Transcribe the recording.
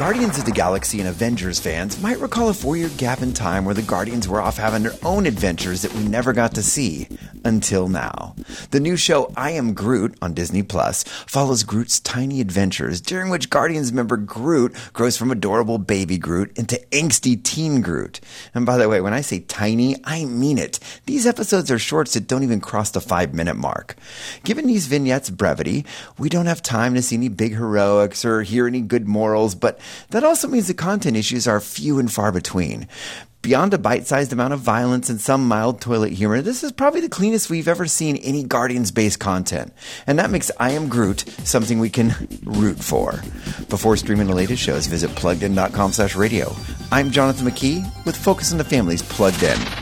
Guardians of the Galaxy and Avengers fans might recall a four year gap in time where the Guardians were off having their own adventures that we never got to see until now. The new show I Am Groot on Disney Plus follows Groot's tiny adventures, during which Guardians member Groot grows from adorable baby Groot into angsty teen Groot. And by the way, when I say tiny, I mean it. These episodes are shorts that don't even cross the five minute mark. Given these vignettes' brevity, we don't have time to see any big heroics or hear any good morals, but that also means the content issues are few and far between. Beyond a bite sized amount of violence and some mild toilet humor, this is probably the cleanest we've ever seen any Guardians based content. And that makes I Am Groot something we can root for. Before streaming the latest shows, visit pluggedin.com slash radio. I'm Jonathan McKee with Focus on the Family's Plugged In.